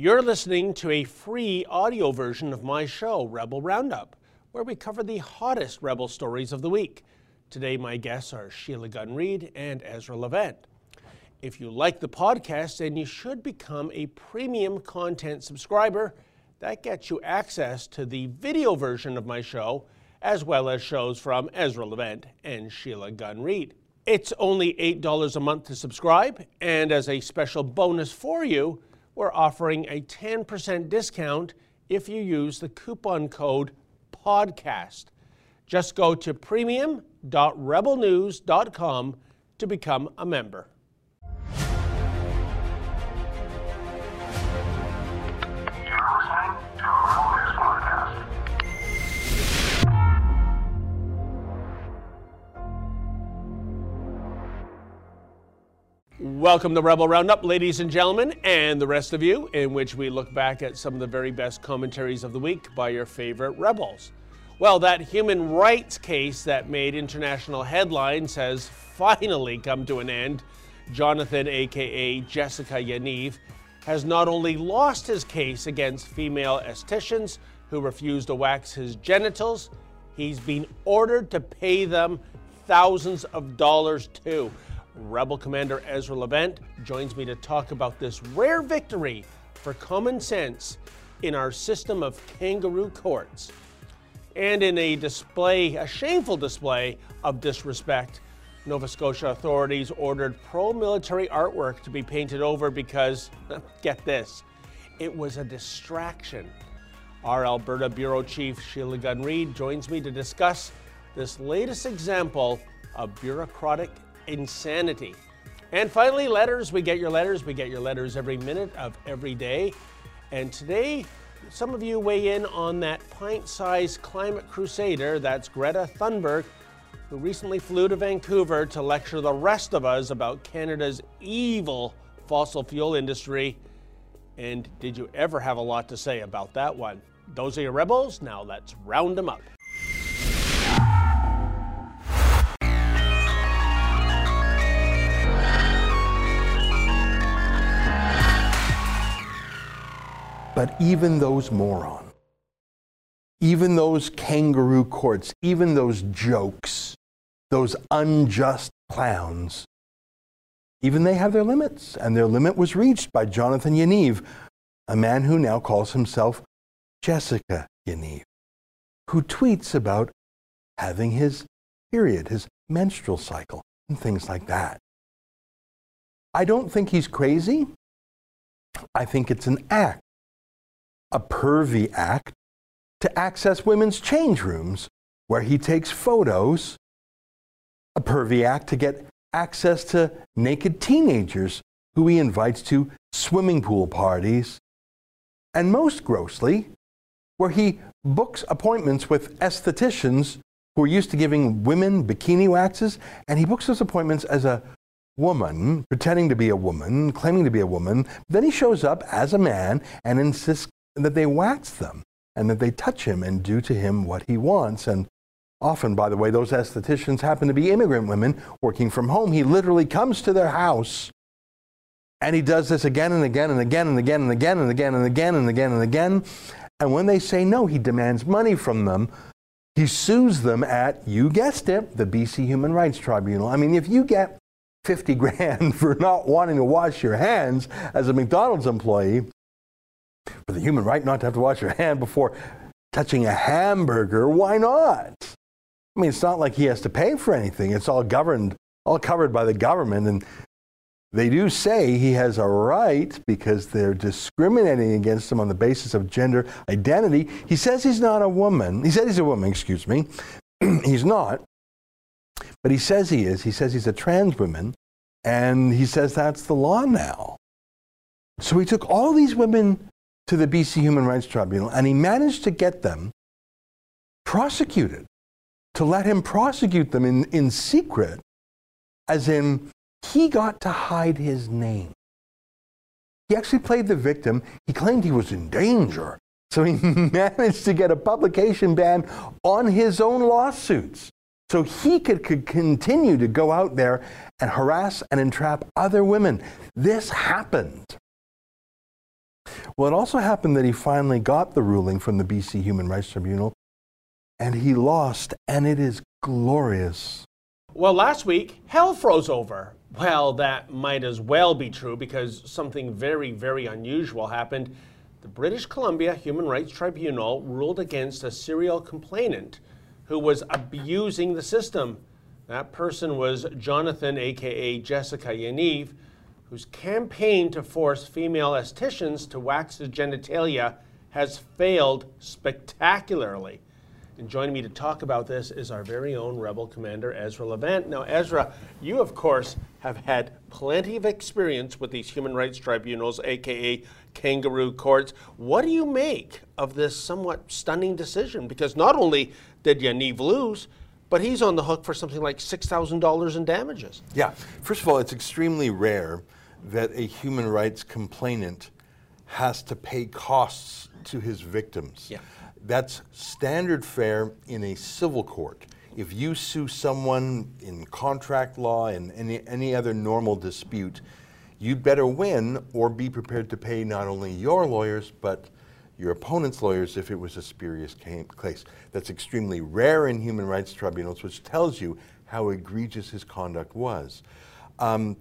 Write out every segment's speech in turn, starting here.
You're listening to a free audio version of my show, Rebel Roundup, where we cover the hottest Rebel stories of the week. Today, my guests are Sheila Gunn Reid and Ezra Levant. If you like the podcast, then you should become a premium content subscriber. That gets you access to the video version of my show, as well as shows from Ezra Levant and Sheila Gunn Reid. It's only $8 a month to subscribe, and as a special bonus for you, we're offering a 10% discount if you use the coupon code PODCAST. Just go to premium.rebelnews.com to become a member. Welcome to Rebel Roundup, ladies and gentlemen, and the rest of you, in which we look back at some of the very best commentaries of the week by your favorite rebels. Well, that human rights case that made international headlines has finally come to an end. Jonathan, aka Jessica Yaniv, has not only lost his case against female estheticians who refused to wax his genitals, he's been ordered to pay them thousands of dollars too. Rebel Commander Ezra Levant joins me to talk about this rare victory for common sense in our system of kangaroo courts. And in a display, a shameful display of disrespect, Nova Scotia authorities ordered pro military artwork to be painted over because, get this, it was a distraction. Our Alberta Bureau Chief Sheila Gunn Reid joins me to discuss this latest example of bureaucratic insanity. And finally, letters. We get your letters. We get your letters every minute of every day. And today, some of you weigh in on that pint sized climate crusader, that's Greta Thunberg, who recently flew to Vancouver to lecture the rest of us about Canada's evil fossil fuel industry. And did you ever have a lot to say about that one? Those are your rebels. Now let's round them up. But even those morons, even those kangaroo courts, even those jokes, those unjust clowns, even they have their limits. And their limit was reached by Jonathan Yaniv, a man who now calls himself Jessica Yaniv, who tweets about having his period, his menstrual cycle, and things like that. I don't think he's crazy. I think it's an act a pervy act to access women's change rooms where he takes photos, a pervy act to get access to naked teenagers who he invites to swimming pool parties, and most grossly, where he books appointments with estheticians who are used to giving women bikini waxes, and he books those appointments as a woman, pretending to be a woman, claiming to be a woman. Then he shows up as a man and insists that they wax them and that they touch him and do to him what he wants. And often, by the way, those estheticians happen to be immigrant women working from home. He literally comes to their house and he does this again and again and again and again and again and again and again and again and again. And when they say no, he demands money from them. He sues them at, you guessed it, the BC Human Rights Tribunal. I mean, if you get 50 grand for not wanting to wash your hands as a McDonald's employee, for the human right not to have to wash your hand before touching a hamburger, why not? I mean, it's not like he has to pay for anything. It's all governed, all covered by the government. And they do say he has a right because they're discriminating against him on the basis of gender identity. He says he's not a woman. He said he's a woman, excuse me. he's not. But he says he is. He says he's a trans woman. And he says that's the law now. So he took all these women to the BC Human Rights Tribunal, and he managed to get them prosecuted, to let him prosecute them in, in secret, as in he got to hide his name. He actually played the victim. He claimed he was in danger. So he managed to get a publication ban on his own lawsuits. So he could, could continue to go out there and harass and entrap other women. This happened Well, it also happened that he finally got the ruling from the BC Human Rights Tribunal and he lost, and it is glorious. Well, last week, hell froze over. Well, that might as well be true because something very, very unusual happened. The British Columbia Human Rights Tribunal ruled against a serial complainant who was abusing the system. That person was Jonathan, aka Jessica Yaniv, whose campaign to force female estheticians to wax his genitalia has failed spectacularly. And joining me to talk about this is our very own Rebel Commander Ezra Levant. Now, Ezra, you of course have had plenty of experience with these human rights tribunals, aka kangaroo courts. What do you make of this somewhat stunning decision? Because not only did Yaniv lose, but he's on the hook for something like $6,000 in damages. Yeah. First of all, it's extremely rare that a human rights complainant has to pay costs to his victims. Yeah. That's standard fare in a civil court. If you sue someone in contract law and any, any other normal dispute, you'd better win or be prepared to pay not only your lawyers, but your opponent's lawyers if it was a spurious case. That's extremely rare in human rights tribunals, which tells you how egregious his conduct was. Um,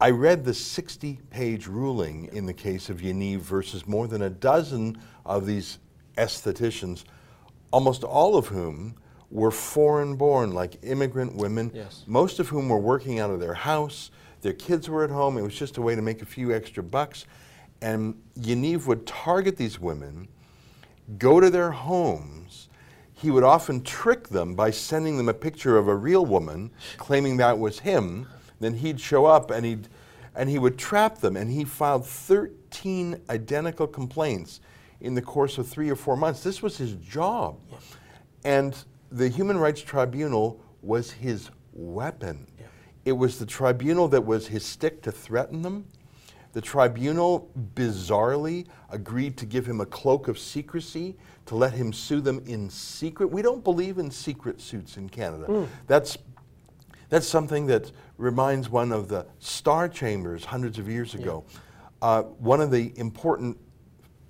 I read the 60 page ruling in the case of Yaniv versus more than a dozen of these estheticians, almost all of whom were foreign born, like immigrant women, yes. most of whom were working out of their house. Their kids were at home. It was just a way to make a few extra bucks. And Yaniv would target these women, go to their homes. He would often trick them by sending them a picture of a real woman, claiming that was him. Then he'd show up and he'd and he would trap them. And he filed 13 identical complaints in the course of three or four months. This was his job. Yeah. And the Human Rights Tribunal was his weapon. Yeah. It was the tribunal that was his stick to threaten them. The tribunal bizarrely agreed to give him a cloak of secrecy to let him sue them in secret. We don't believe in secret suits in Canada. Mm. That's that's something that reminds one of the star chambers hundreds of years ago. Yeah. Uh, one of the important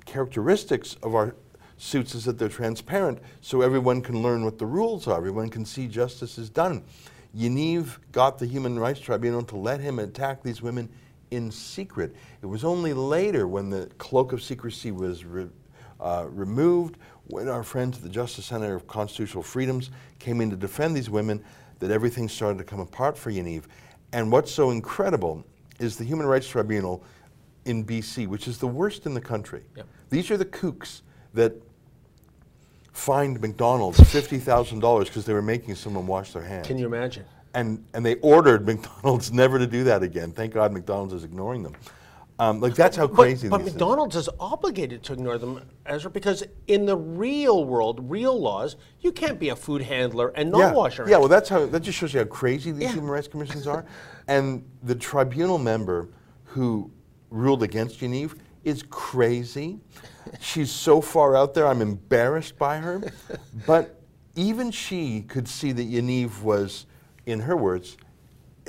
characteristics of our suits is that they're transparent so everyone can learn what the rules are, everyone can see justice is done. Yaniv got the Human Rights Tribunal to let him attack these women in secret. It was only later when the cloak of secrecy was re, uh, removed, when our friends at the Justice Center of Constitutional Freedoms came in to defend these women, that everything started to come apart for Yaniv. And what's so incredible is the Human Rights Tribunal in BC, which is the worst in the country. Yep. These are the kooks that fined McDonald's $50,000 because they were making someone wash their hands. Can you imagine? And, and they ordered McDonald's never to do that again. Thank God McDonald's is ignoring them. Um, like that's how crazy. But, but McDonald's is obligated to ignore them, Ezra, because in the real world, real laws, you can't be a food handler and not yeah. wash your hands. Yeah, well, that's how. That just shows you how crazy these yeah. human rights commissions are. and the tribunal member who ruled against Yaniv is crazy. She's so far out there, I'm embarrassed by her. But even she could see that Yaniv was, in her words,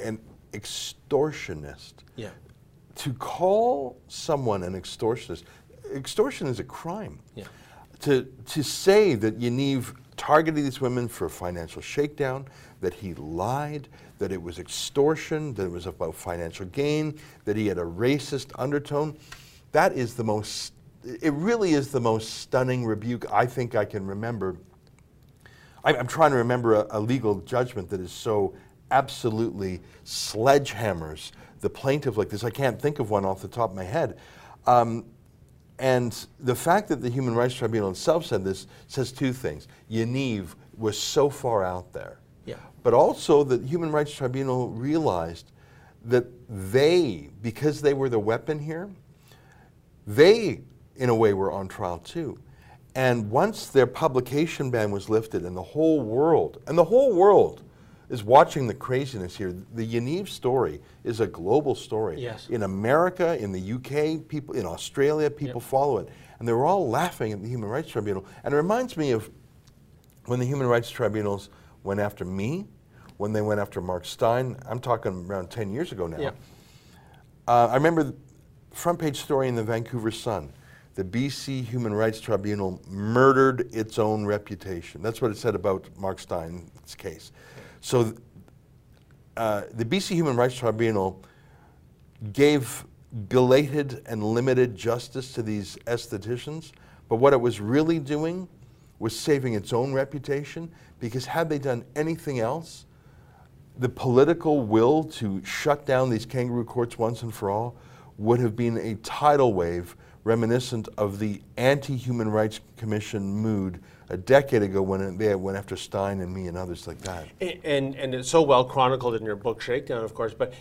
an extortionist. Yeah. To call someone an extortionist, extortion is a crime. Yeah. To, to say that Yaniv targeted these women for a financial shakedown, that he lied, that it was extortion, that it was about financial gain, that he had a racist undertone. That is the most, it really is the most stunning rebuke I think I can remember. I'm trying to remember a, a legal judgment that is so absolutely sledgehammers the plaintiff like this. I can't think of one off the top of my head. Um, and the fact that the Human Rights Tribunal itself said this says two things. Yaniv was so far out there. Yeah. But also the Human Rights Tribunal realized that they, because they were the weapon here, they, in a way, were on trial too. And once their publication ban was lifted and the whole world, and the whole world is watching the craziness here. The Yaniv story is a global story. Yes. In America, in the UK, people in Australia, people yep. follow it. And they were all laughing at the Human Rights Tribunal. And it reminds me of when the Human Rights Tribunals went after me, when they went after Mark Steyn. I'm talking around 10 years ago now. Yep. Uh, I remember the front page story in the Vancouver Sun. the BC Human Rights Tribunal murdered its own reputation. That's what it said about Mark Steyn's case. So uh, the BC Human Rights Tribunal gave belated and limited justice to these estheticians, but what it was really doing was saving its own reputation because had they done anything else, the political will to shut down these kangaroo courts once and for all would have been a tidal wave reminiscent of the anti-human rights commission mood a decade ago when they went after Steyn and me and others like that. And, and it's so well chronicled in your book Shakedown, of course, but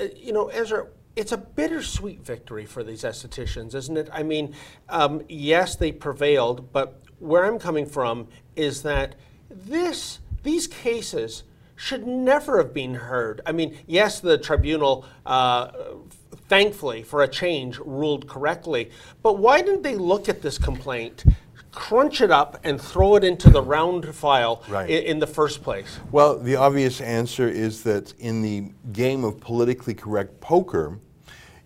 uh, you know, Ezra, it's a bittersweet victory for these estheticians, isn't it? I mean, um, yes, they prevailed, but where I'm coming from is that this these cases should never have been heard. I mean, yes, the tribunal, uh, thankfully for a change, ruled correctly, but why didn't they look at this complaint? Crunch it up and throw it into the round file right. in, in, the first place? Well, the obvious answer is that in the game of politically correct poker,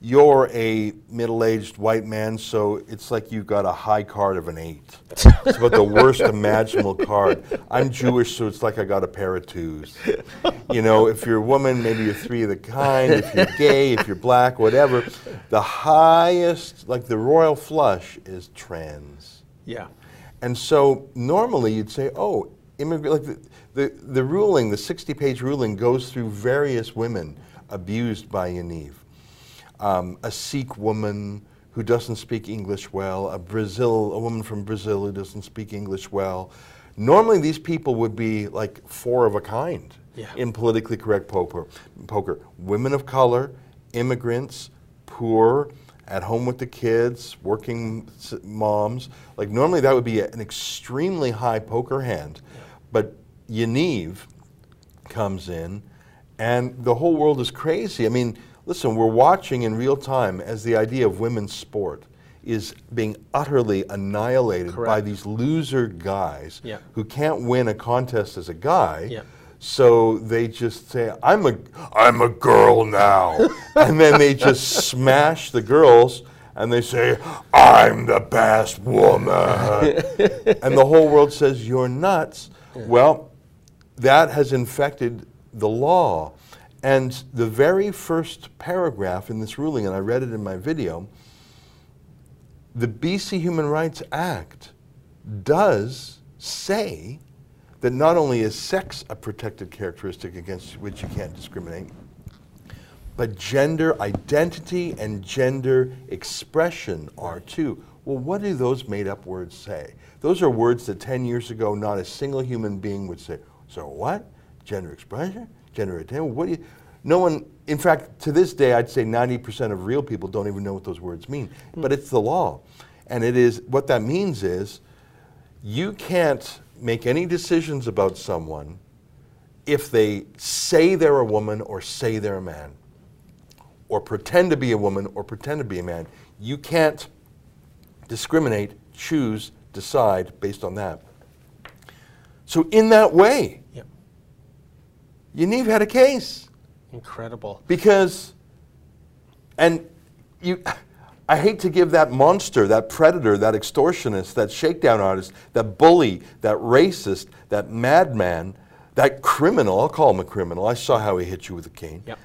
you're a middle-aged white man, so it's like you've got a high card of an eight. it's about the worst imaginable card. I'm Jewish, so it's like I got a pair of twos. You know, if you're a woman, maybe you're three of the kind. If you're gay, if you're black, whatever. The highest, like the royal flush, is trans. Yeah. And so normally you'd say, oh, immigrant, like the, the, the ruling, the 60-page ruling goes through various women abused by Yaniv. Um, a Sikh woman who doesn't speak English well, a Brazil, a woman from Brazil who doesn't speak English well. Normally these people would be like four of a kind yeah. in politically correct poker. poker. Women of color, immigrants, poor, at home with the kids, working moms. Like normally that would be an extremely high poker hand, but Yaniv comes in and the whole world is crazy. I mean, listen, we're watching in real time as the idea of women's sport is being utterly annihilated Correct. by these loser guys yeah. who can't win a contest as a guy. Yeah. So they just say, "I'm a, I'm a girl now," and then they just smash the girls, and they say, "I'm the best woman," and the whole world says, "You're nuts." Yeah. Well, that has infected the law, and the very first paragraph in this ruling, and I read it in my video, the BC Human Rights Act does say that not only is sex a protected characteristic against which you can't discriminate, but gender identity and gender expression are too. Well, what do those made up words say? Those are words that 10 years ago not a single human being would say. So what? Gender expression? Gender identity? What do you, no one, in fact, to this day, I'd say 90% of real people don't even know what those words mean. Mm. But it's the law. And it is, what that means is, you can't make any decisions about someone if they say they're a woman or say they're a man, or pretend to be a woman or pretend to be a man. You can't discriminate, choose, decide based on that. So, in that way, yep. Yaniv had a case. Incredible. Because, and you. I hate to give that monster, that predator, that extortionist, that shakedown artist, that bully, that racist, that madman, that criminal, I'll call him a criminal. I saw how he hit you with a cane. Yep.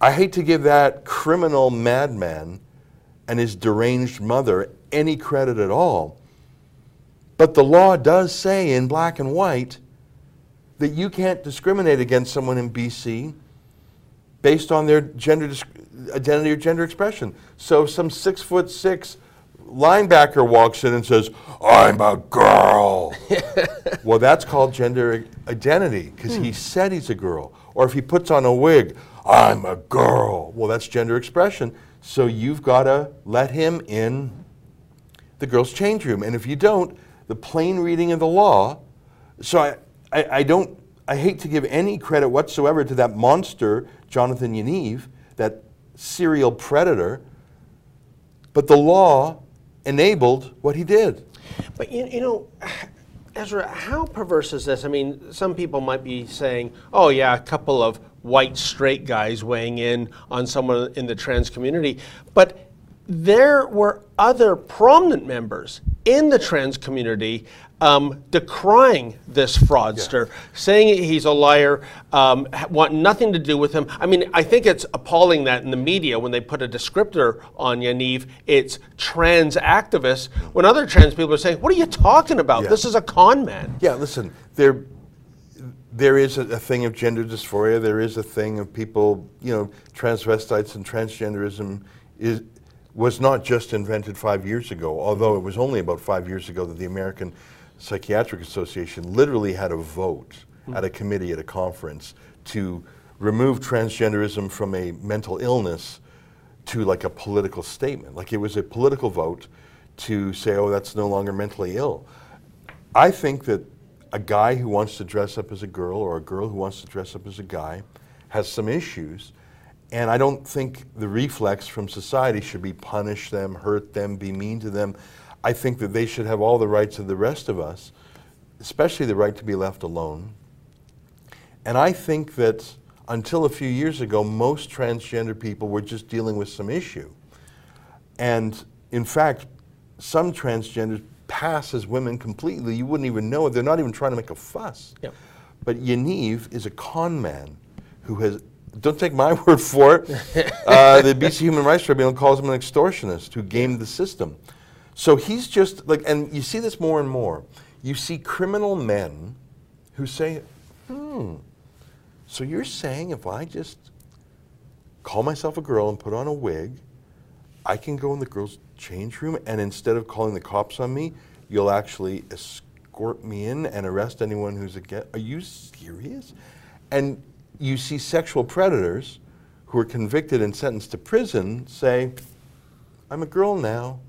I hate to give that criminal madman and his deranged mother any credit at all. But the law does say in black and white that you can't discriminate against someone in BC based on their gender identity or gender expression. So some six foot six linebacker walks in and says, I'm a girl. well, that's called gender identity because he hmm. said he's a girl. Or if he puts on a wig, I'm a girl. Well, that's gender expression. So you've got to let him in the girls' change room. And if you don't, the plain reading of the law, so I, I, I don't, I hate to give any credit whatsoever to that monster, Jonathan Yaniv, that serial predator, but the law enabled what he did. But you, you know, Ezra, how perverse is this? I mean, some people might be saying, oh, yeah, a couple of white straight guys weighing in on someone in the trans community. But there were other prominent members in the trans community um, decrying this fraudster, yeah. saying he's a liar, um, want nothing to do with him. I mean, I think it's appalling that in the media, when they put a descriptor on Yaniv, it's trans activist, when other trans people are saying, What are you talking about? Yeah. This is a con man. Yeah, listen, there, there is a, a, thing of gender dysphoria, there is a thing of people, you know, transvestites and transgenderism is, was not just invented five years ago, although it was only about five years ago that the American Psychiatric Association literally had a vote mm. at a committee at a conference to remove transgenderism from a mental illness to like a political statement. Like it was a political vote to say, oh, that's no longer mentally ill. I think that a guy who wants to dress up as a girl or a girl who wants to dress up as a guy has some issues. And I don't think the reflex from society should be punish them, hurt them, be mean to them. I think that they should have all the rights of the rest of us, especially the right to be left alone. And I think that until a few years ago, most transgender people were just dealing with some issue. And in fact, some transgenders pass as women completely. You wouldn't even know it. They're not even trying to make a fuss. Yep. But Yaniv is a con man who has, don't take my word for it, uh, the BC Human Rights Tribunal calls him an extortionist who gamed the system. So he's just like, and you see this more and more. You see criminal men who say, hmm, so you're saying if I just call myself a girl and put on a wig, I can go in the girls' change room and instead of calling the cops on me, you'll actually escort me in and arrest anyone who's a get. Are you serious? And you see sexual predators who are convicted and sentenced to prison say, I'm a girl now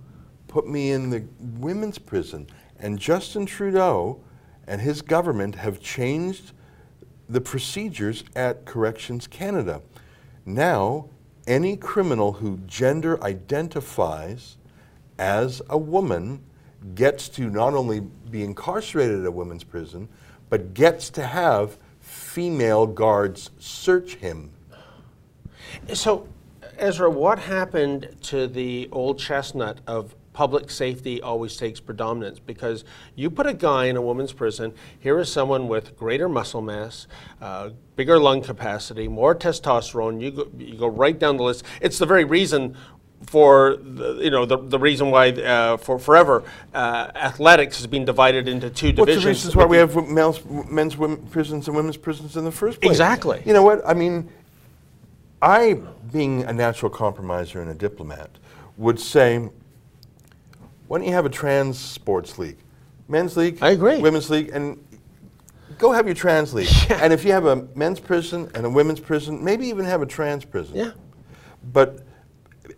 put me in the women's prison. And Justin Trudeau and his government have changed the procedures at Corrections Canada. Now, any criminal who gender identifies as a woman gets to not only be incarcerated at a women's prison, but gets to have female guards search him. So, Ezra, what happened to the old chestnut of public safety always takes predominance because you put a guy in a woman's prison, here is someone with greater muscle mass, uh, bigger lung capacity, more testosterone, you go, you go right down the list. It's the very reason for the, you know the, the reason why uh, for forever uh, athletics has been divided into two divisions. What's the reasons why we have males, men's women prisons and women's prisons in the first place? Exactly. You know what I mean? I, being a natural compromiser and a diplomat, would say why don't you have a trans sports league? Men's league, I agree. Women's league, and go have your trans league. Yeah. And if you have a men's prison and a women's prison, maybe even have a trans prison. Yeah. But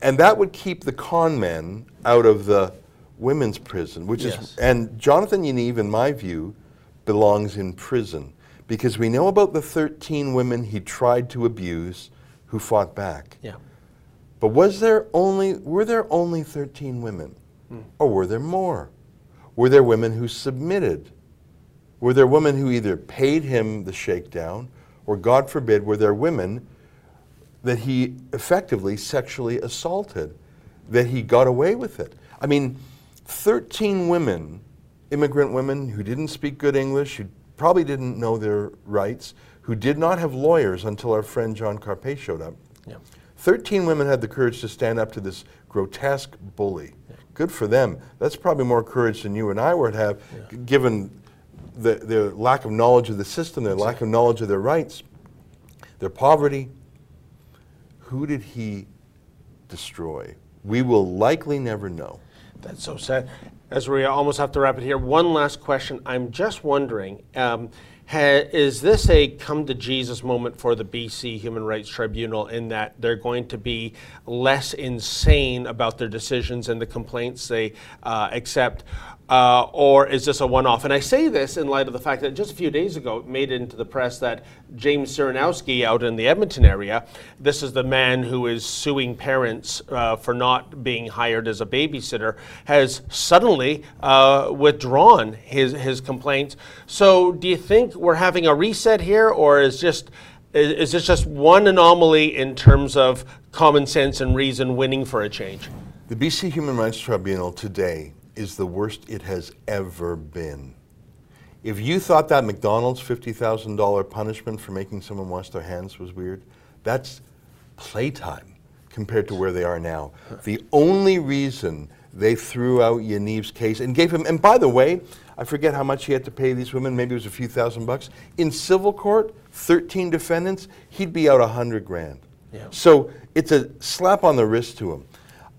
and that would keep the con men out of the women's prison, which yes. is and Jonathan Yaniv, in my view, belongs in prison because we know about the 13 women he tried to abuse who fought back. Yeah. But was there only were there only 13 women? Or were there more? Were there women who submitted? Were there women who either paid him the shakedown, or God forbid, were there women that he effectively sexually assaulted, that he got away with it? I mean, 13 women, immigrant women who didn't speak good English, who probably didn't know their rights, who did not have lawyers until our friend John Carpay showed up. Yeah. 13 women had the courage to stand up to this grotesque bully. Good for them. That's probably more courage than you and I would have, yeah. given the, their lack of knowledge of the system, their lack of knowledge of their rights, their poverty. Who did he destroy? We will likely never know. That's so sad. As we almost have to wrap it here, one last question. I'm just wondering. Um, Is this a come to Jesus moment for the BC Human Rights Tribunal in that they're going to be less insane about their decisions and the complaints they uh, accept? Uh, or is this a one-off? And I say this in light of the fact that just a few days ago it made it into the press that James Ciranowski out in the Edmonton area, this is the man who is suing parents uh, for not being hired as a babysitter, has suddenly uh, withdrawn his, his complaints. So do you think we're having a reset here or is just is, is this just one anomaly in terms of common sense and reason winning for a change? The BC Human Rights Tribunal today is the worst it has ever been. If you thought that McDonald's $50,000 punishment for making someone wash their hands was weird, that's playtime compared to where they are now. The only reason they threw out Yaniv's case and gave him, and by the way, I forget how much he had to pay these women, maybe it was a few thousand bucks. In civil court, 13 defendants, he'd be out a hundred grand. Yeah. So it's a slap on the wrist to him.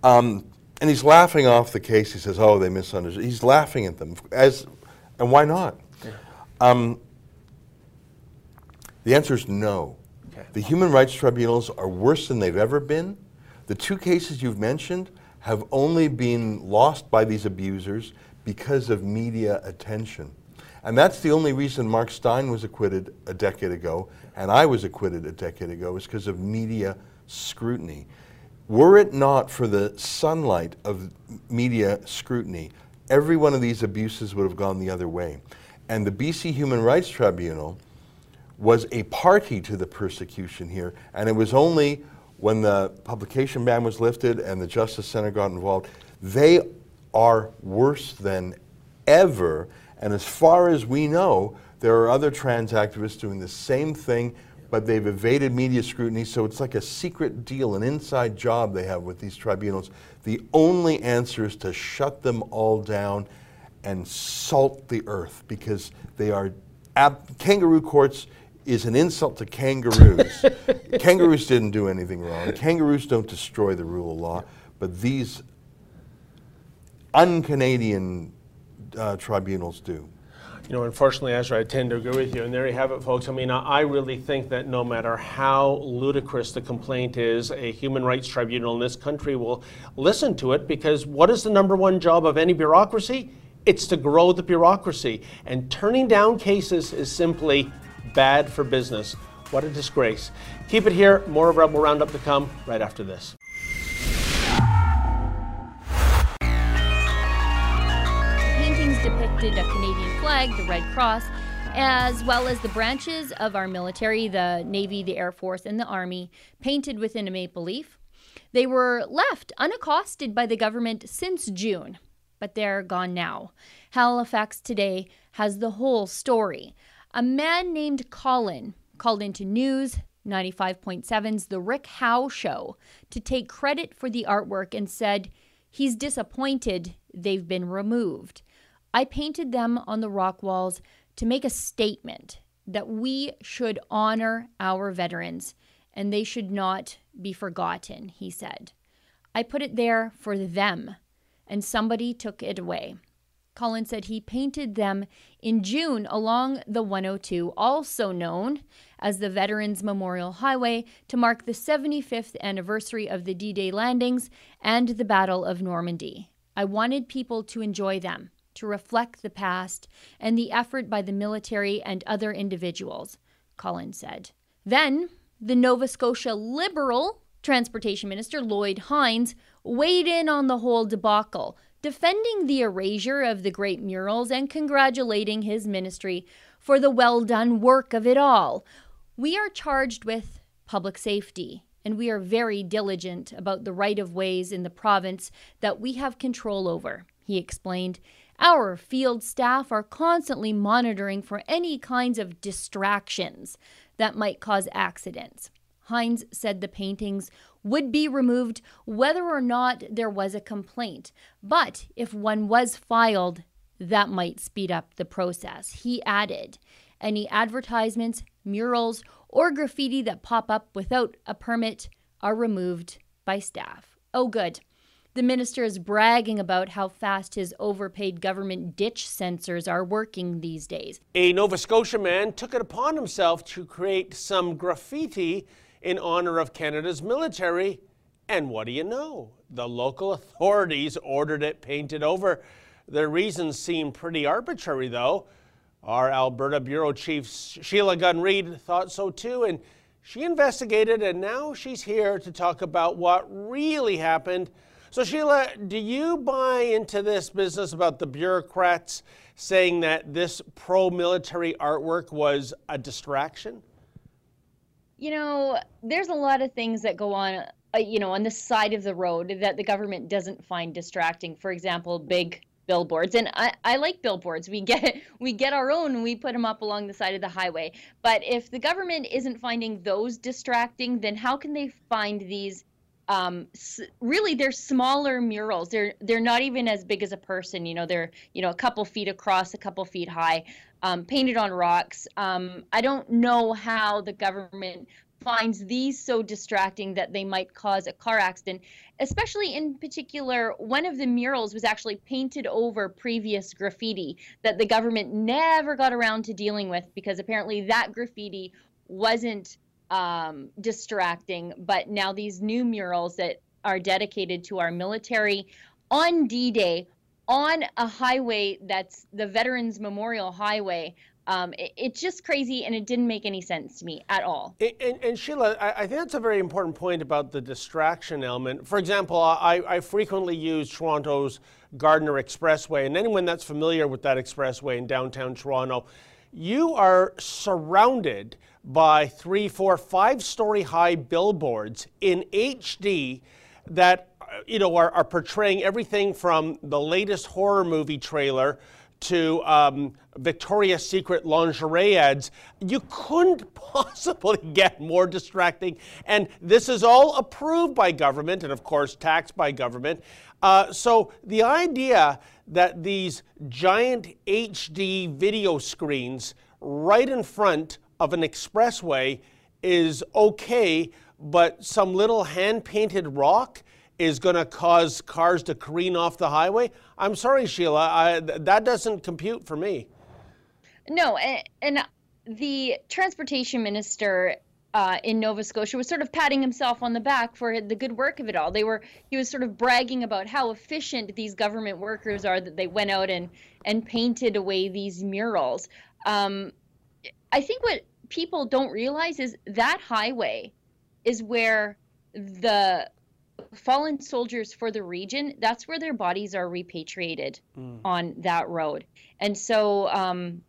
Um, and he's laughing off the case. He says, oh, they misunderstood. He's laughing at them. As, and why not? Yeah. Um, the answer is no. Okay. The human rights tribunals are worse than they've ever been. The two cases you've mentioned have only been lost by these abusers because of media attention. And that's the only reason Mark Steyn was acquitted a decade ago and I was acquitted a decade ago is because of media scrutiny. Were it not for the sunlight of media scrutiny, every one of these abuses would have gone the other way. And the BC Human Rights Tribunal was a party to the persecution here, and it was only when the publication ban was lifted and the Justice Center got involved, they are worse than ever. And as far as we know, there are other trans activists doing the same thing, but they've evaded media scrutiny, so it's like a secret deal, an inside job they have with these tribunals. The only answer is to shut them all down and salt the earth because they are kangaroo courts is an insult to kangaroos. kangaroos didn't do anything wrong. Kangaroos don't destroy the rule of law, but these un-Canadian uh, tribunals do. You know, unfortunately, Ezra, I tend to agree with you. And there you have it, folks. I mean, I really think that no matter how ludicrous the complaint is, a human rights tribunal in this country will listen to it because what is the number one job of any bureaucracy? It's to grow the bureaucracy. And turning down cases is simply bad for business. What a disgrace. Keep it here. More of Rebel Roundup to come right after this. Flag, the Red Cross, as well as the branches of our military, the Navy, the Air Force, and the Army, painted within a maple leaf. They were left unaccosted by the government since June, but they're gone now. Halifax Today has the whole story. A man named Colin called into News 95.7's The Rick Howe Show to take credit for the artwork and said he's disappointed they've been removed. I painted them on the rock walls to make a statement that we should honor our veterans and they should not be forgotten, he said. I put it there for them, and somebody took it away. Colin said he painted them in June along the 102, also known as the Veterans Memorial Highway, to mark the 75th anniversary of the D Day landings and the Battle of Normandy. I wanted people to enjoy them, to reflect the past and the effort by the military and other individuals, Colin said. Then, the Nova Scotia Liberal Transportation Minister Lloyd Hines weighed in on the whole debacle, defending the erasure of the great murals and congratulating his ministry for the well done work of it all. We are charged with public safety, and we are very diligent about the right of ways in the province that we have control over, he explained. Our field staff are constantly monitoring for any kinds of distractions that might cause accidents. Hines said the paintings would be removed whether or not there was a complaint. But if one was filed, that might speed up the process. He added any advertisements, murals, or graffiti that pop up without a permit are removed by staff. Oh, good. The minister is bragging about how fast his overpaid government ditch censors are working these days. A Nova Scotia man took it upon himself to create some graffiti in honor of Canada's military. And what do you know? The local authorities ordered it painted over. Their reasons seem pretty arbitrary, though. Our Alberta Bureau Chief Sheila Gunn Reid thought so too, and she investigated, and now she's here to talk about what really happened. So, Sheila, do you buy into this business about the bureaucrats saying that this pro military artwork was a distraction? you know, there's a lot of things that go on uh, you know, on the side of the road that the government doesn't find distracting. For example, big billboards and I, I like billboards we get we get our own we put them up along the side of the highway but if the government isn't finding those distracting then how can they find these um, really they're smaller murals they're they're not even as big as a person you know they're you know a couple feet across a couple feet high um, painted on rocks um, i don't know how the government finds these so distracting that they might cause a car accident. Especially in particular, one of the murals was actually painted over previous graffiti that the government never got around to dealing with because apparently that graffiti wasn't um, distracting. But now these new murals that are dedicated to our military on D Day on a highway that's the Veterans Memorial Highway um, it, it's just crazy and it didn't make any sense to me at all. And, and, and Sheila, I, I, think that's a very important point about the distraction element. For example, I, I frequently use Toronto's Gardiner Expressway, and anyone that's familiar with that expressway in downtown Toronto, you are surrounded by three, four, five story high billboards in HD that uh, you know are, are portraying everything from the latest horror movie trailer to um, Victoria's Secret lingerie ads, you couldn't possibly get more distracting. And this is all approved by government and, of course, taxed by government. Uh, so the idea that these giant HD video screens right in front of an expressway is okay, but some little hand painted rock is going to cause cars to careen off the highway. I'm sorry, Sheila, I, that doesn't compute for me. No, and, and the transportation minister uh, in Nova Scotia was sort of patting himself on the back for the good work of it all. They were he was sort of bragging about how efficient these government workers are that they went out and and painted away these murals. Um, I think what people don't realize is that highway is where the fallen soldiers for the region, that's where their bodies are repatriated mm. on that road. And so, um,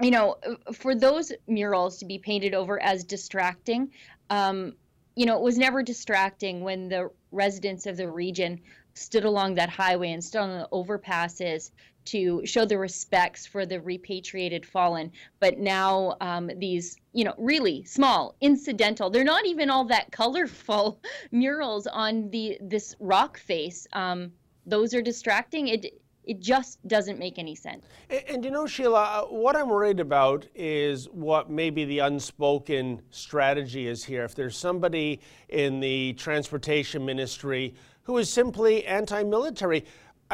you know, for those murals to be painted over as distracting, um, you know, it was never distracting when the residents of the region stood along that highway and stood on the overpasses to show the respects for the repatriated fallen. But now um, these, you know, really small, incidental, they're not even all that colorful murals on the this rock face. Um, those are distracting. It it just doesn't make any sense. And, and, you know, Sheila, uh, what I'm worried about is what maybe the unspoken strategy is here. If there's somebody in the transportation ministry who is simply anti military,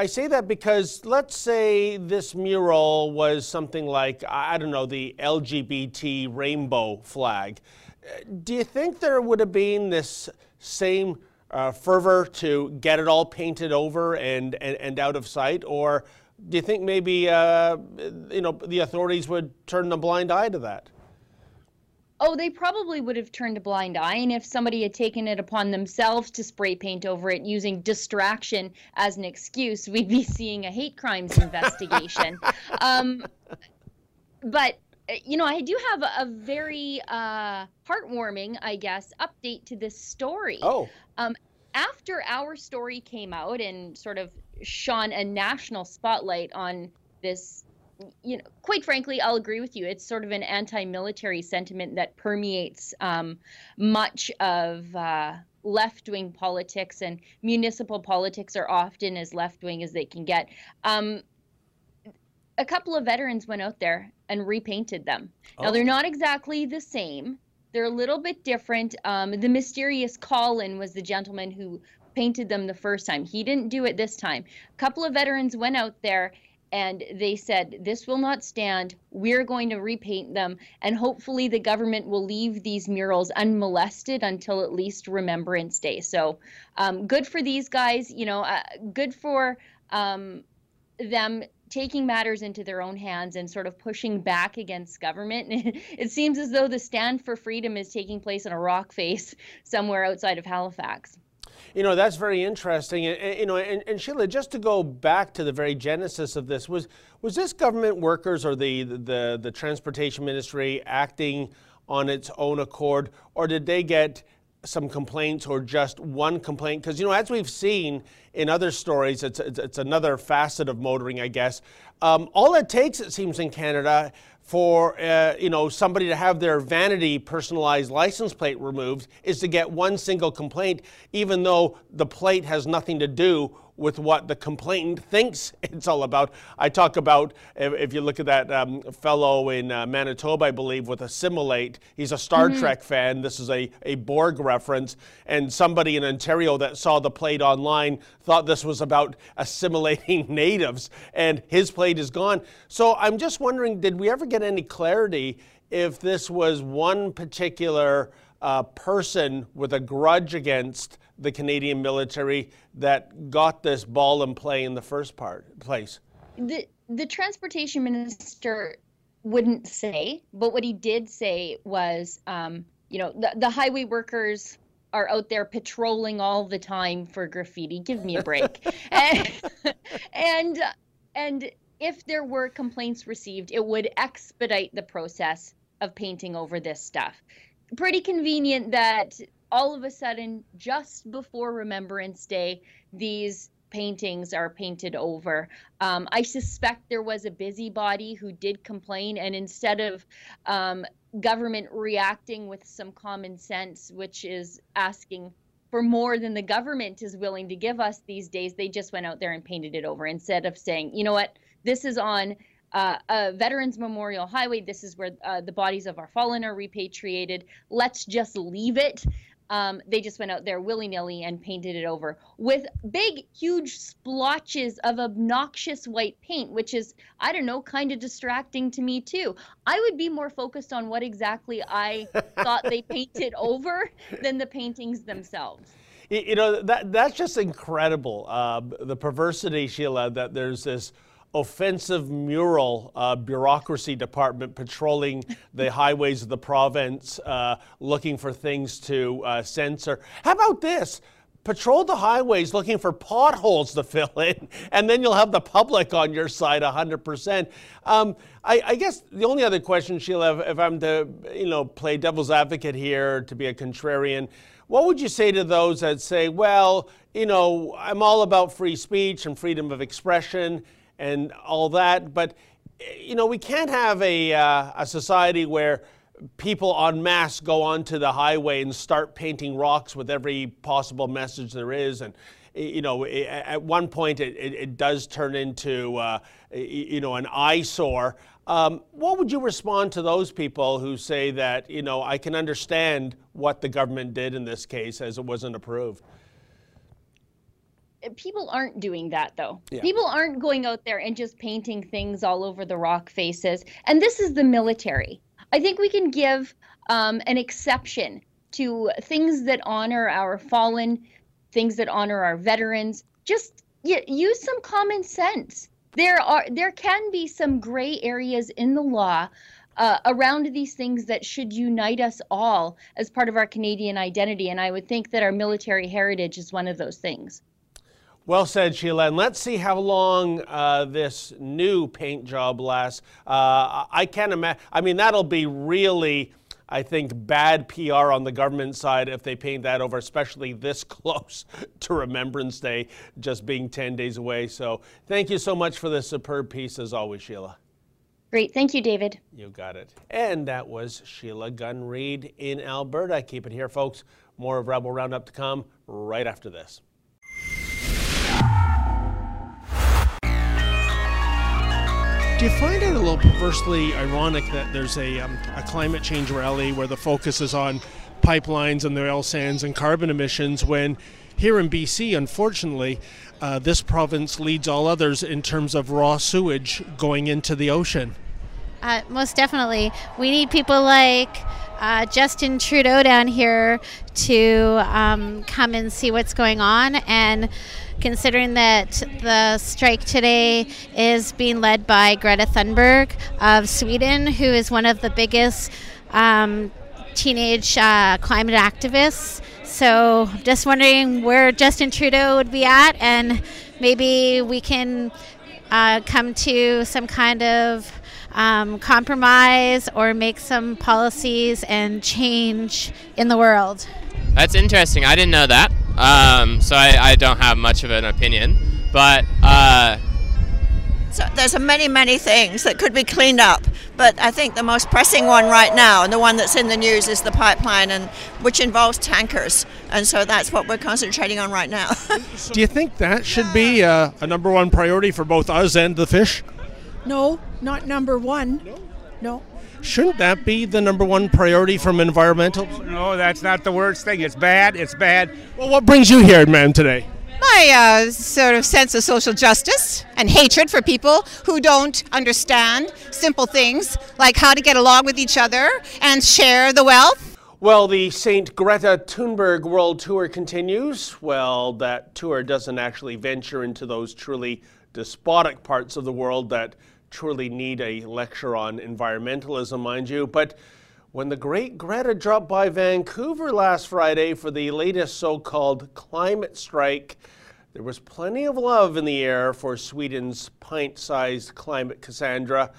I say that because let's say this mural was something like, I don't know, the LGBT rainbow flag. Do you think there would have been this same uh, fervor to get it all painted over and, and, and out of sight? Or do you think maybe uh, you know, the authorities would turn a blind eye to that? Oh, they probably would have turned a blind eye. And if somebody had taken it upon themselves to spray paint over it using distraction as an excuse, we'd be seeing a hate crimes investigation. um, but you know, I do have a, a very uh, heartwarming, I guess, update to this story. Oh. Um, after our story came out and sort of shone a national spotlight on this you know, quite frankly, I'll agree with you. It's sort of an anti-military sentiment that permeates um, much of uh, left-wing politics, and municipal politics are often as left-wing as they can get. Um, a couple of veterans went out there and repainted them. Oh. Now they're not exactly the same. They're a little bit different. Um, the mysterious Colin was the gentleman who painted them the first time. He didn't do it this time. A couple of veterans went out there and they said this will not stand we're going to repaint them and hopefully the government will leave these murals unmolested until at least remembrance day so um, good for these guys you know uh, good for um, them taking matters into their own hands and sort of pushing back against government. it seems as though the stand for freedom is taking place on a rock face somewhere outside of Halifax. You know, that's very interesting. And, you know, and, and, Sheila, just to go back to the very genesis of this, was was this government workers or the, the, the transportation ministry acting on its own accord, or did they get some complaints or just one complaint? Because, you know, as we've seen in other stories, it's, it's, it's another facet of motoring, I guess. Um, all it takes, it seems, in Canada for uh, you know somebody to have their vanity personalized license plate removed is to get one single complaint, even though the plate has nothing to do with what the complainant thinks it's all about. I talk about, if you look at that um, fellow in uh, Manitoba, I believe, with Assimilate, he's a Star mm-hmm. Trek fan. This is a, a Borg reference. And somebody in Ontario that saw the plate online thought this was about assimilating natives, and his plate is gone. So I'm just wondering did we ever get any clarity if this was one particular uh, person with a grudge against the Canadian military that got this ball in play in the first part place? The the transportation minister wouldn't say, but what he did say was, um, you know, the, the highway workers are out there patrolling all the time for graffiti. Give me a break. and, and and if there were complaints received, it would expedite the process of painting over this stuff. Pretty convenient that all of a sudden, just before Remembrance Day, these paintings are painted over. Um, I suspect there was a busybody who did complain, and instead of um, government reacting with some common sense, which is asking for more than the government is willing to give us these days, they just went out there and painted it over instead of saying, you know what, this is on uh, a Veterans Memorial Highway. This is where uh, the bodies of our fallen are repatriated. Let's just leave it um, they just went out there willy nilly and painted it over with big, huge splotches of obnoxious white paint, which is, I don't know, kind of distracting to me too. I would be more focused on what exactly I thought they painted over than the paintings themselves. You know, that that's just incredible. Uh, the perversity, Sheila, that there's this offensive mural uh, bureaucracy department patrolling the highways of the province, uh, looking for things to uh, censor. How about this? Patrol the highways looking for potholes to fill in, and then you'll have the public on your side 100%. Um, I, I, guess the only other question, Sheila, if, if I'm to you know play devil's advocate here, to be a contrarian, what would you say to those that say, well, you know, I'm all about free speech and freedom of expression, and all that. But you know, we can't have a, uh, a society where people en masse go onto the highway and start painting rocks with every possible message there is. And you know, at one point it, it, it does turn into uh, you know an eyesore. Um, what would you respond to those people who say that you know I can understand what the government did in this case as it wasn't approved? People aren't doing that though. Yeah. People aren't going out there and just painting things all over the rock faces. And this is the military. I think we can give um, an exception to things that honor our fallen, things that honor our veterans. Just yeah, use some common sense. There are there can be some gray areas in the law uh, around these things that should unite us all as part of our Canadian identity. And I would think that our military heritage is one of those things. Well said, Sheila. And let's see how long uh, this new paint job lasts. Uh, I can't imagine. I mean, that'll be really, I think, bad PR on the government side if they paint that over, especially this close to Remembrance Day, just being 10 days away. So thank you so much for this superb piece, as always, Sheila. Great. Thank you, David. You got it. And that was Sheila Gunn Reid in Alberta. Keep it here, folks. More of Rebel Roundup to come right after this. Do you find it a little perversely ironic that there's a, um, a climate change rally where the focus is on pipelines and the oil sands and carbon emissions when here in BC, unfortunately, uh, this province leads all others in terms of raw sewage going into the ocean? Uh, most definitely. We need people like uh, Justin Trudeau down here to um, come and see what's going on. And considering that the strike today is being led by Greta Thunberg of Sweden, who is one of the biggest um, teenage uh, climate activists. So, just wondering where Justin Trudeau would be at, and maybe we can uh, come to some kind of um, compromise or make some policies and change in the world. That's interesting. I didn't know that. Um, so I, I, don't have much of an opinion. But uh, so there's many, many things that could be cleaned up, but I think the most pressing one right now, and the one that's in the news, is the pipeline, and which involves tankers, and so that's what we're concentrating on right now. Do you think that should be uh, a number one priority for both us and the fish? No, not number one. No. No. Shouldn't that be the number one priority from environmental? No, that's not the worst thing. It's bad. It's bad. Well, what brings you here, man, today? my uh, sort of sense of social justice and hatred for people who don't understand simple things like how to get along with each other and share the wealth. Well, the St. Greta Thunberg World Tour continues. Well, that tour doesn't actually venture into those truly despotic parts of the world that truly need a lecture on environmentalism, mind you. But when the great Greta dropped by Vancouver last Friday for the latest so called climate strike, there was plenty of love in the air for Sweden's pint sized climate Cassandra.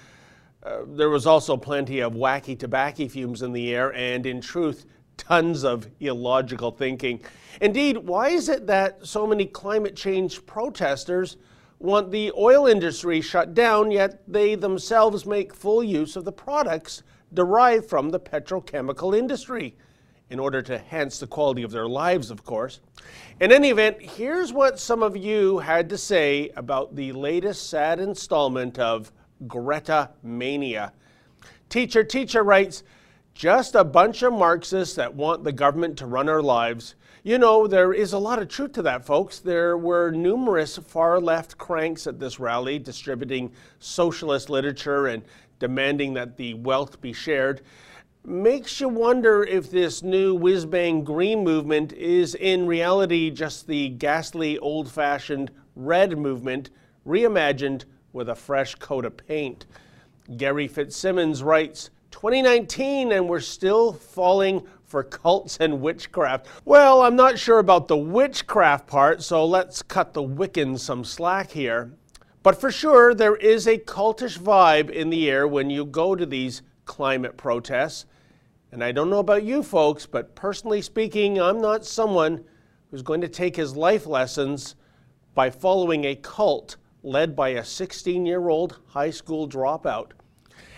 Uh, there was also plenty of wacky tobacco fumes in the air, and in truth, tons of illogical thinking. Indeed, why is it that so many climate change protesters want the oil industry shut down, yet they themselves make full use of the products derived from the petrochemical industry? in order to enhance the quality of their lives, of course. In any event, here's what some of you had to say about the latest sad installment of Greta Mania. Teacher Teacher writes, just a bunch of Marxists that want the government to run our lives. You know, there is a lot of truth to that, folks. There were numerous far left cranks at this rally distributing socialist literature and demanding that the wealth be shared makes you wonder if this new whiz bang green movement is in reality just the ghastly old fashioned red movement reimagined with a fresh coat of paint. Gary Fitzsimmons writes 2019 and we're still falling for cults and witchcraft. Well, I'm not sure about the witchcraft part, so let's cut the Wiccan some slack here. But for sure, there is a cultish vibe in the air when you go to these climate protests. And I don't know about you folks, but personally speaking, I'm not someone who's going to take his life lessons by following a cult led by a 16 year old high school dropout.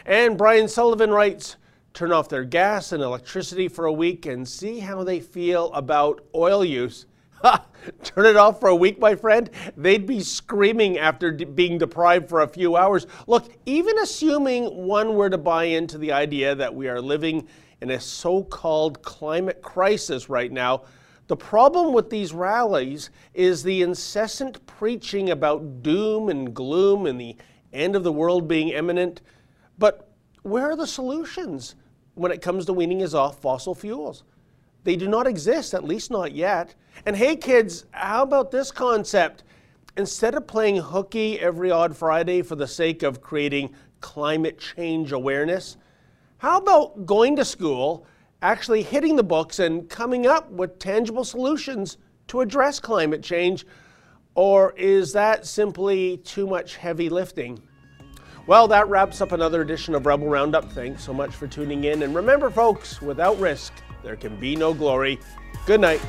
And Brian Sullivan writes turn off their gas and electricity for a week and see how they feel about oil use. Turn it off for a week, my friend. They'd be screaming after being deprived for a few hours. Look, even assuming one were to buy into the idea that we are living in a so called climate crisis right now. The problem with these rallies is the incessant preaching about doom and gloom and the end of the world being imminent. But where are the solutions when it comes to weaning us off fossil fuels? They do not exist, at least not yet. And hey, kids, how about this concept? Instead of playing hooky every odd Friday for the sake of creating climate change awareness, how about going to school, actually hitting the books, and coming up with tangible solutions to address climate change? Or is that simply too much heavy lifting? Well, that wraps up another edition of Rebel Roundup. Thanks so much for tuning in. And remember, folks, without risk, there can be no glory. Good night.